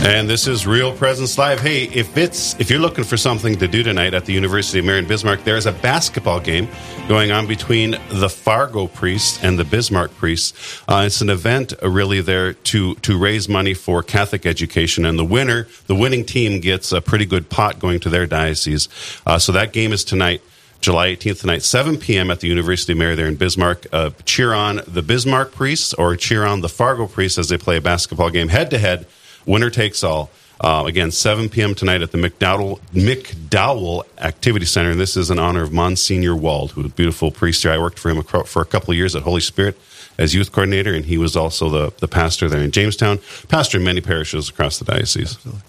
And this is Real Presence Live. Hey, if it's if you're looking for something to do tonight at the University of Mary in Bismarck, there's a basketball game going on between the Fargo priests and the Bismarck priests. Uh, it's an event really there to to raise money for Catholic education, and the winner, the winning team, gets a pretty good pot going to their diocese. Uh, so that game is tonight. July 18th tonight, 7 p.m. at the University of Mary there in Bismarck. Uh, cheer on the Bismarck priests or cheer on the Fargo priests as they play a basketball game head to head Winner takes all. Uh, again, 7 p.m. tonight at the McDowell, McDowell Activity Center. And this is in honor of Monsignor Wald, who's a beautiful priest here. I worked for him for a couple of years at Holy Spirit as youth coordinator, and he was also the, the pastor there in Jamestown, pastor in many parishes across the diocese. Absolutely.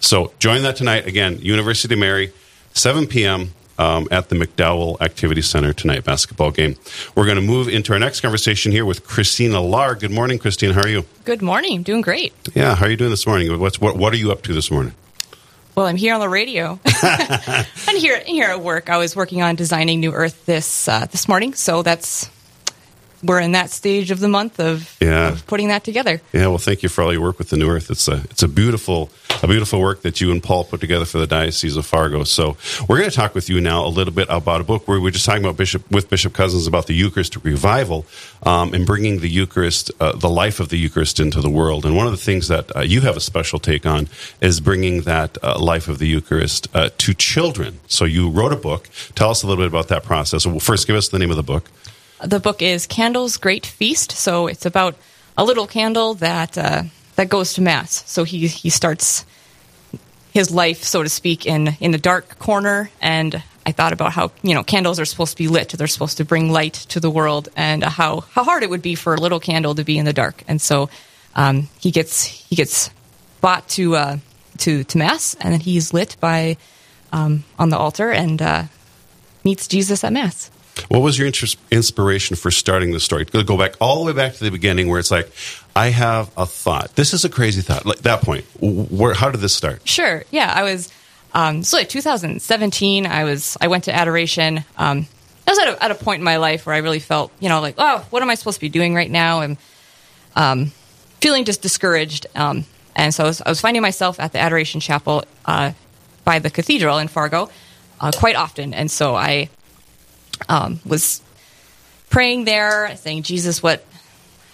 So join that tonight. Again, University of Mary, 7 p.m um, at the McDowell Activity Center tonight, basketball game. We're going to move into our next conversation here with Christina Lar. Good morning, Christine. How are you? Good morning. Doing great. Yeah. How are you doing this morning? What's, what, what are you up to this morning? Well, I'm here on the radio, and here here at work. I was working on designing New Earth this uh, this morning, so that's we're in that stage of the month of, yeah. of putting that together. Yeah, well, thank you for all your work with the New Earth. It's a it's a beautiful a beautiful work that you and Paul put together for the Diocese of Fargo. So we're going to talk with you now a little bit about a book where we were just talking about Bishop with Bishop Cozzens about the Eucharistic revival um, and bringing the Eucharist, uh, the life of the Eucharist, into the world. And one of the things that uh, you have a special take on is bringing that uh, life of the Eucharist uh, to children. So you wrote a book. Tell us a little bit about that process. Well, first, give us the name of the book. The book is Candle's Great Feast. So it's about a little candle that uh, that goes to mass. So he he starts his life, so to speak, in in the dark corner. And I thought about how you know candles are supposed to be lit; they're supposed to bring light to the world, and how how hard it would be for a little candle to be in the dark. And so um, he gets he gets brought to uh, to to mass, and then he's lit by um, on the altar and uh, meets Jesus at mass. What was your interest, inspiration for starting the story? Go back all the way back to the beginning, where it's like, I have a thought. This is a crazy thought. Like that point, where how did this start? Sure. Yeah, I was. Um, so like 2017, I was I went to adoration. Um, I was at a, at a point in my life where I really felt, you know, like, oh, what am I supposed to be doing right now? And um, feeling just discouraged. Um, and so I was, I was, finding myself at the Adoration Chapel uh, by the cathedral in Fargo uh, quite often. And so I um, was praying there, saying, Jesus, what,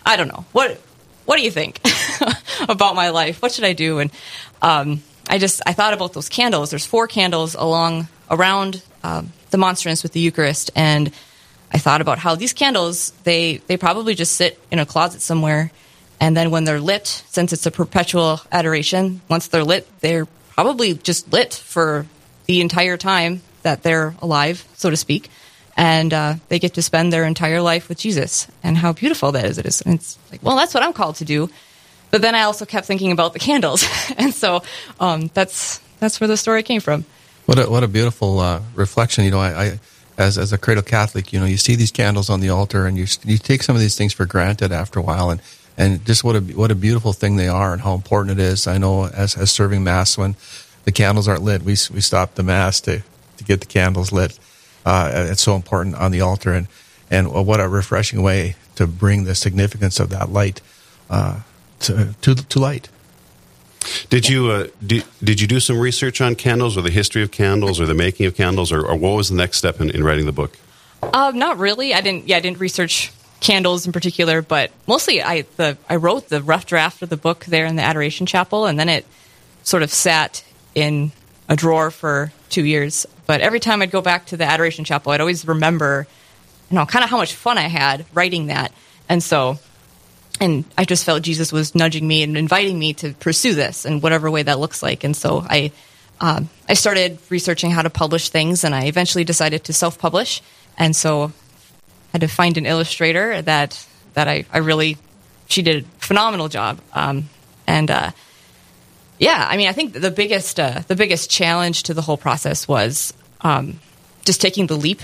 I don't know, what, what do you think about my life? What should I do? And um, I just, I thought about those candles. There's four candles along, around um, the monstrance with the Eucharist. And I thought about how these candles, they, they probably just sit in a closet somewhere. And then when they're lit, since it's a perpetual adoration, once they're lit, they're probably just lit for the entire time that they're alive, so to speak and uh, they get to spend their entire life with Jesus. And how beautiful that is! It is. And it's like, well, that's what I'm called to do. But then I also kept thinking about the candles, and so um, that's that's where the story came from. What a what a beautiful uh, reflection. You know, I, I, as as a cradle Catholic, you know, you see these candles on the altar, and you you take some of these things for granted after a while, and and just what a what a beautiful thing they are, and how important it is. I know as as serving mass when the candles aren't lit, we we stop the mass to to get the candles lit uh, it's so important on the altar, and and what a refreshing way to bring the significance of that light uh, to, to to light. Did you uh, did, did you do some research on candles, or the history of candles, or the making of candles, or, or what was the next step in, in writing the book? Uh, not really. I didn't. Yeah, I didn't research candles in particular, but mostly I the I wrote the rough draft of the book there in the Adoration Chapel, and then it sort of sat in a drawer for two years. But every time I'd go back to the Adoration Chapel, I'd always remember, you know, kind of how much fun I had writing that. And so, and I just felt Jesus was nudging me and inviting me to pursue this in whatever way that looks like. And so I, um, I started researching how to publish things, and I eventually decided to self-publish. And so, I had to find an illustrator that that I, I really, she did a phenomenal job. Um, and uh, yeah, I mean, I think the biggest uh, the biggest challenge to the whole process was um, just taking the leap,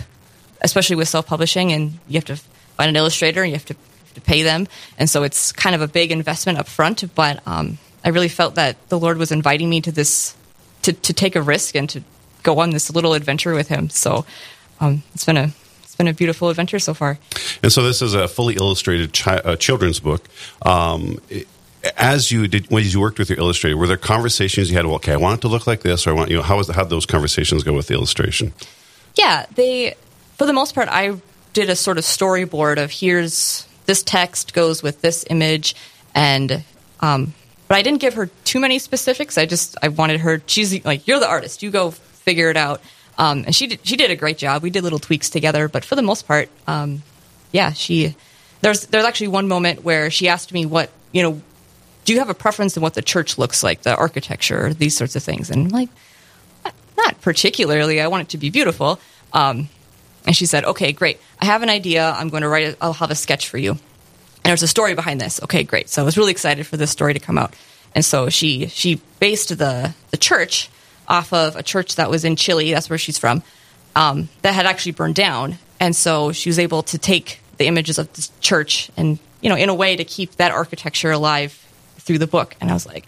especially with self publishing, and you have to find an illustrator and you have to, to, pay them, and so it's kind of a big investment up front. But um, I really felt that the Lord was inviting me to this to to take a risk and to go on this little adventure with Him. So um, it's been a it's been a beautiful adventure so far. And so this is a fully illustrated chi- uh, children's book. Um, as you did when you worked with your illustrator, were there conversations you had? Well, okay, I want it to look like this, or I want you know how was how those conversations go with the illustration? Yeah, they for the most part, I did a sort of storyboard of here's this text goes with this image, and um, but I didn't give her too many specifics. I just I wanted her. She's like you're the artist. You go figure it out. Um, and she did, she did a great job. We did little tweaks together, but for the most part, um, yeah, she there's there's actually one moment where she asked me what you know. Do you have a preference in what the church looks like, the architecture, these sorts of things? And I'm like, not particularly. I want it to be beautiful. Um, and she said, "Okay, great. I have an idea. I'm going to write. it. I'll have a sketch for you." And there's a story behind this. Okay, great. So I was really excited for this story to come out. And so she she based the the church off of a church that was in Chile. That's where she's from. Um, that had actually burned down. And so she was able to take the images of this church and you know in a way to keep that architecture alive through the book. And I was like,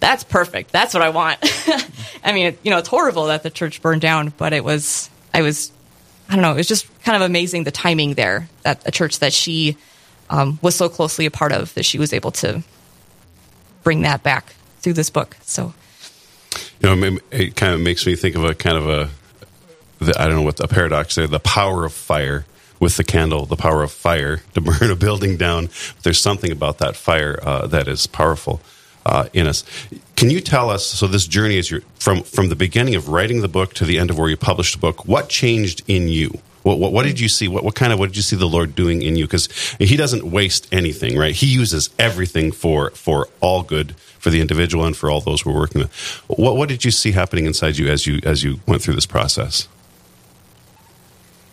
that's perfect. That's what I want. I mean, it, you know, it's horrible that the church burned down, but it was I was I don't know. It was just kind of amazing the timing there that a church that she um, was so closely a part of that she was able to bring that back through this book. So, you know, it kind of makes me think of a kind of a the, I don't know what the paradox there. The power of fire with the candle, the power of fire to burn a building down. There's something about that fire uh, that is powerful uh, in us. Can you tell us? So this journey is your from from the beginning of writing the book to the end of where you published the book. What changed in you? What, what, what did you see? What, what kind of what did you see the Lord doing in you? Because He doesn't waste anything, right? He uses everything for for all good for the individual and for all those we're working with. What what did you see happening inside you as you as you went through this process?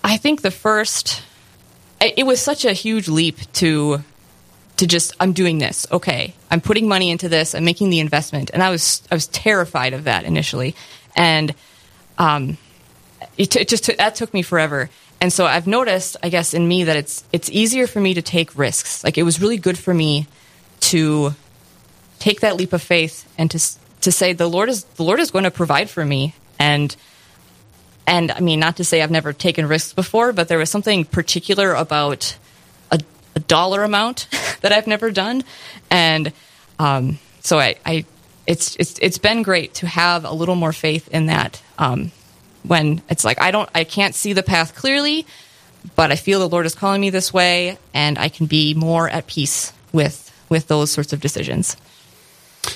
I think the first it was such a huge leap to to just I'm doing this. Okay, I'm putting money into this. I'm making the investment, and I was I was terrified of that initially, and um, it, it just that took me forever. And so I've noticed, I guess, in me that it's it's easier for me to take risks. Like it was really good for me to take that leap of faith and to to say the Lord is the Lord is going to provide for me and and I mean not to say I've never taken risks before, but there was something particular about a, a dollar amount that I've never done, and um, so I, I, it's it's it's been great to have a little more faith in that. Um, when it's like I don't, I can't see the path clearly, but I feel the Lord is calling me this way, and I can be more at peace with with those sorts of decisions.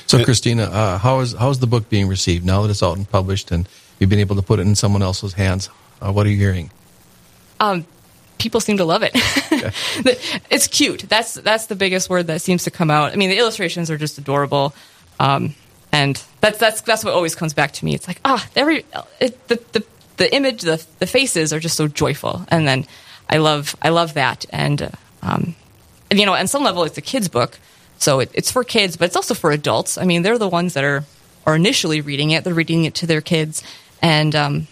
So, Christina, uh, how is how is the book being received now that it's out and published, and you've been able to put it in someone else's hands? Uh, what are you hearing? Um, people seem to love it. it's cute. That's that's the biggest word that seems to come out. I mean, the illustrations are just adorable, um, and that's that's that's what always comes back to me. It's like ah, every it, the, the the image, the the faces are just so joyful, and then I love I love that, and um, and, you know, on some level, it's a kids book, so it, it's for kids, but it's also for adults. I mean, they're the ones that are are initially reading it. They're reading it to their kids, and um,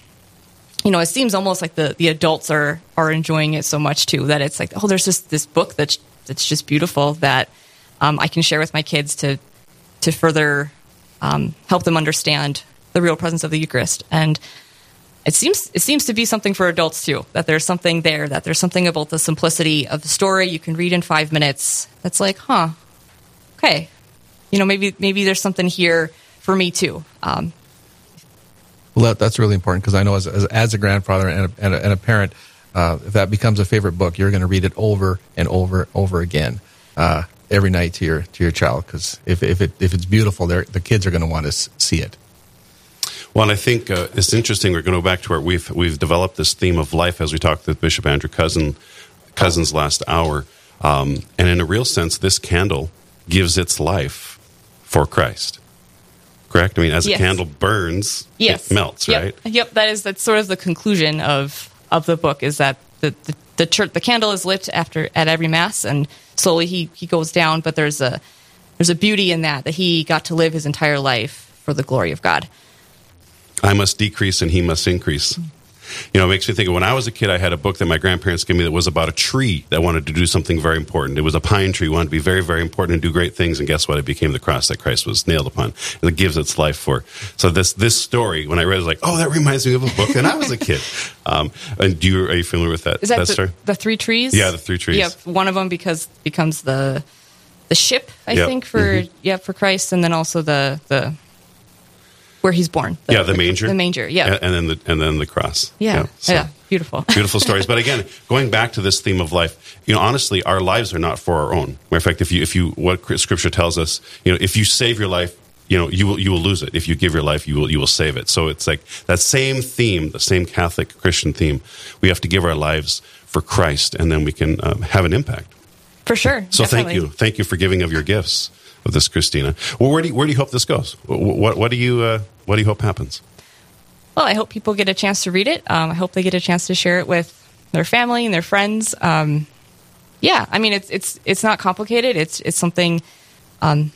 you know, it seems almost like the, the adults are are enjoying it so much too that it's like, oh, there's just this book that's that's just beautiful that um, I can share with my kids to to further um, help them understand the real presence of the Eucharist. And it seems it seems to be something for adults too. That there's something there. That there's something about the simplicity of the story you can read in five minutes. That's like, huh, okay, you know, maybe maybe there's something here for me too. Um, well, that, that's really important because I know as, as, as, a grandfather and a, and a, and a parent, uh, if that becomes a favorite book, you're going to read it over and over and over again uh, every night to your to your child because if if it if it's beautiful, the kids are going to want to see it. Well, and I think uh, it's interesting. We're going to go back to where we've we've developed this theme of life as we talked with Bishop Andrew Cousin Cozzens last hour, um, and in a real sense, this candle gives its life for Christ correct? I mean, as yes. a candle burns, yes. it melts, yep. right? Yep, that is that's sort of the conclusion of of the book is that the, the the church the candle is lit after at every mass and slowly he he goes down, but there's a there's a beauty in that that he got to live his entire life for the glory of God. I must decrease and he must increase. Mm. You know, it makes me think of when I was a kid, I had a book that my grandparents gave me that was about a tree that wanted to do something very important. It was a pine tree, wanted to be very, very important and do great things. And guess what? It became the cross that Christ was nailed upon. It gives its life for. So this this story, when I read it, I was like, oh, that reminds me of a book when I was a kid. Um, and do you, are you familiar with that? Is that, that the, story? the three trees? Yeah, the three trees. Yeah, one of them because becomes the the ship, I Yep. think, for Mhm. yeah for Christ, and then also the the where he's born. yeah, the manger. The manger. Yeah. And, and then the and then the cross. yeah. so- Yeah. Beautiful. beautiful stories. But again, going back to this theme of life, you know, honestly, our lives are not for our own. Matter of fact, if you, if you, what Scripture tells us, you know, if you save your life, you know, you will, you will lose it. If you give your life, you will, you will save it. So it's like that same theme, the same Catholic Christian theme. We have to give our lives for Christ, and then we can um, have an impact. For sure. So thank you, thank you for giving of your gifts of this, Christina. Well, where do you, where do you hope this goes? What, what, do you, uh, what do you hope happens? Well, I hope people get a chance to read it. Um, I hope they get a chance to share it with their family and their friends. Um, yeah, I mean, it's it's it's not complicated. It's it's something. Um,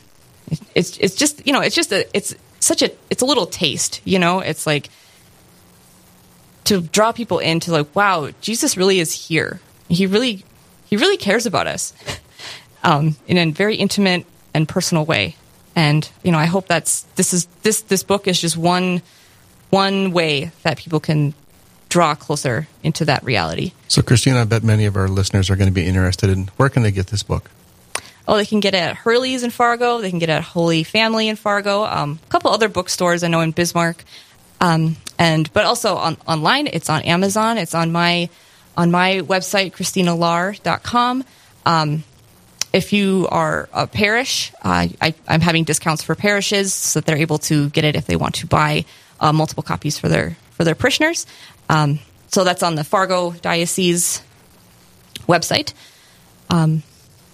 it- it's it's just you know it's just a it's such a it's a little taste. You know, it's like to draw people into like, wow, Jesus really is here. He really he really cares about us um, in a very intimate and personal way. And you know, I hope that's this is this this book is just one one way that people can draw closer into that reality. So, Christina, I bet many of our listeners are going to be interested in where can they get this book? Oh, they can get it at Hurley's in Fargo. They can get it at Holy Family in Fargo. Um, a couple other bookstores I know in Bismarck, um, and but also on online. It's on Amazon. It's on my on my website christinalar.com. Um, if you are a parish, uh, I, I'm having discounts for parishes so that they're able to get it if they want to buy uh, multiple copies for their for their parishioners. Um, so that's on the Fargo Diocese website. Um,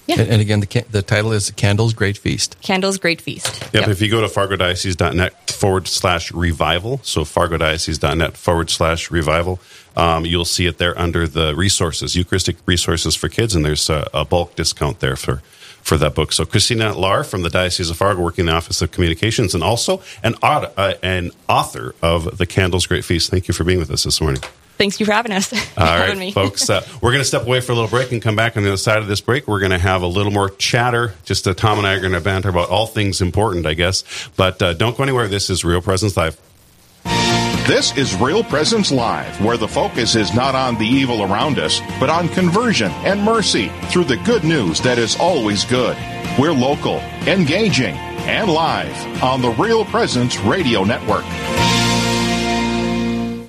yeah. And, and again, the, the title is Candles Great Feast. Candles Great Feast. Yep, Yep. if you go to fargodiocese.net forward slash revival, so fargodiocese.net forward slash revival, um, you'll see it there under the resources, Eucharistic resources for kids, and there's a, a bulk discount there for, for that book. So Christina Lar from the Diocese of Fargo, working in the Office of Communications, and also an, uh, an author of The Candles Great Feast. Thank you for being with us this morning. Thanks you for having us. All having right, me. folks. Uh, we're going to step away for a little break and come back on the other side of this break. We're going to have a little more chatter. Just uh, Tom and I are going to banter about all things important, I guess. But uh, don't go anywhere. This is Real Presence Live. This is Real Presence Live, where the focus is not on the evil around us, but on conversion and mercy through the good news that is always good. We're local, engaging, and live on the Real Presence Radio Network.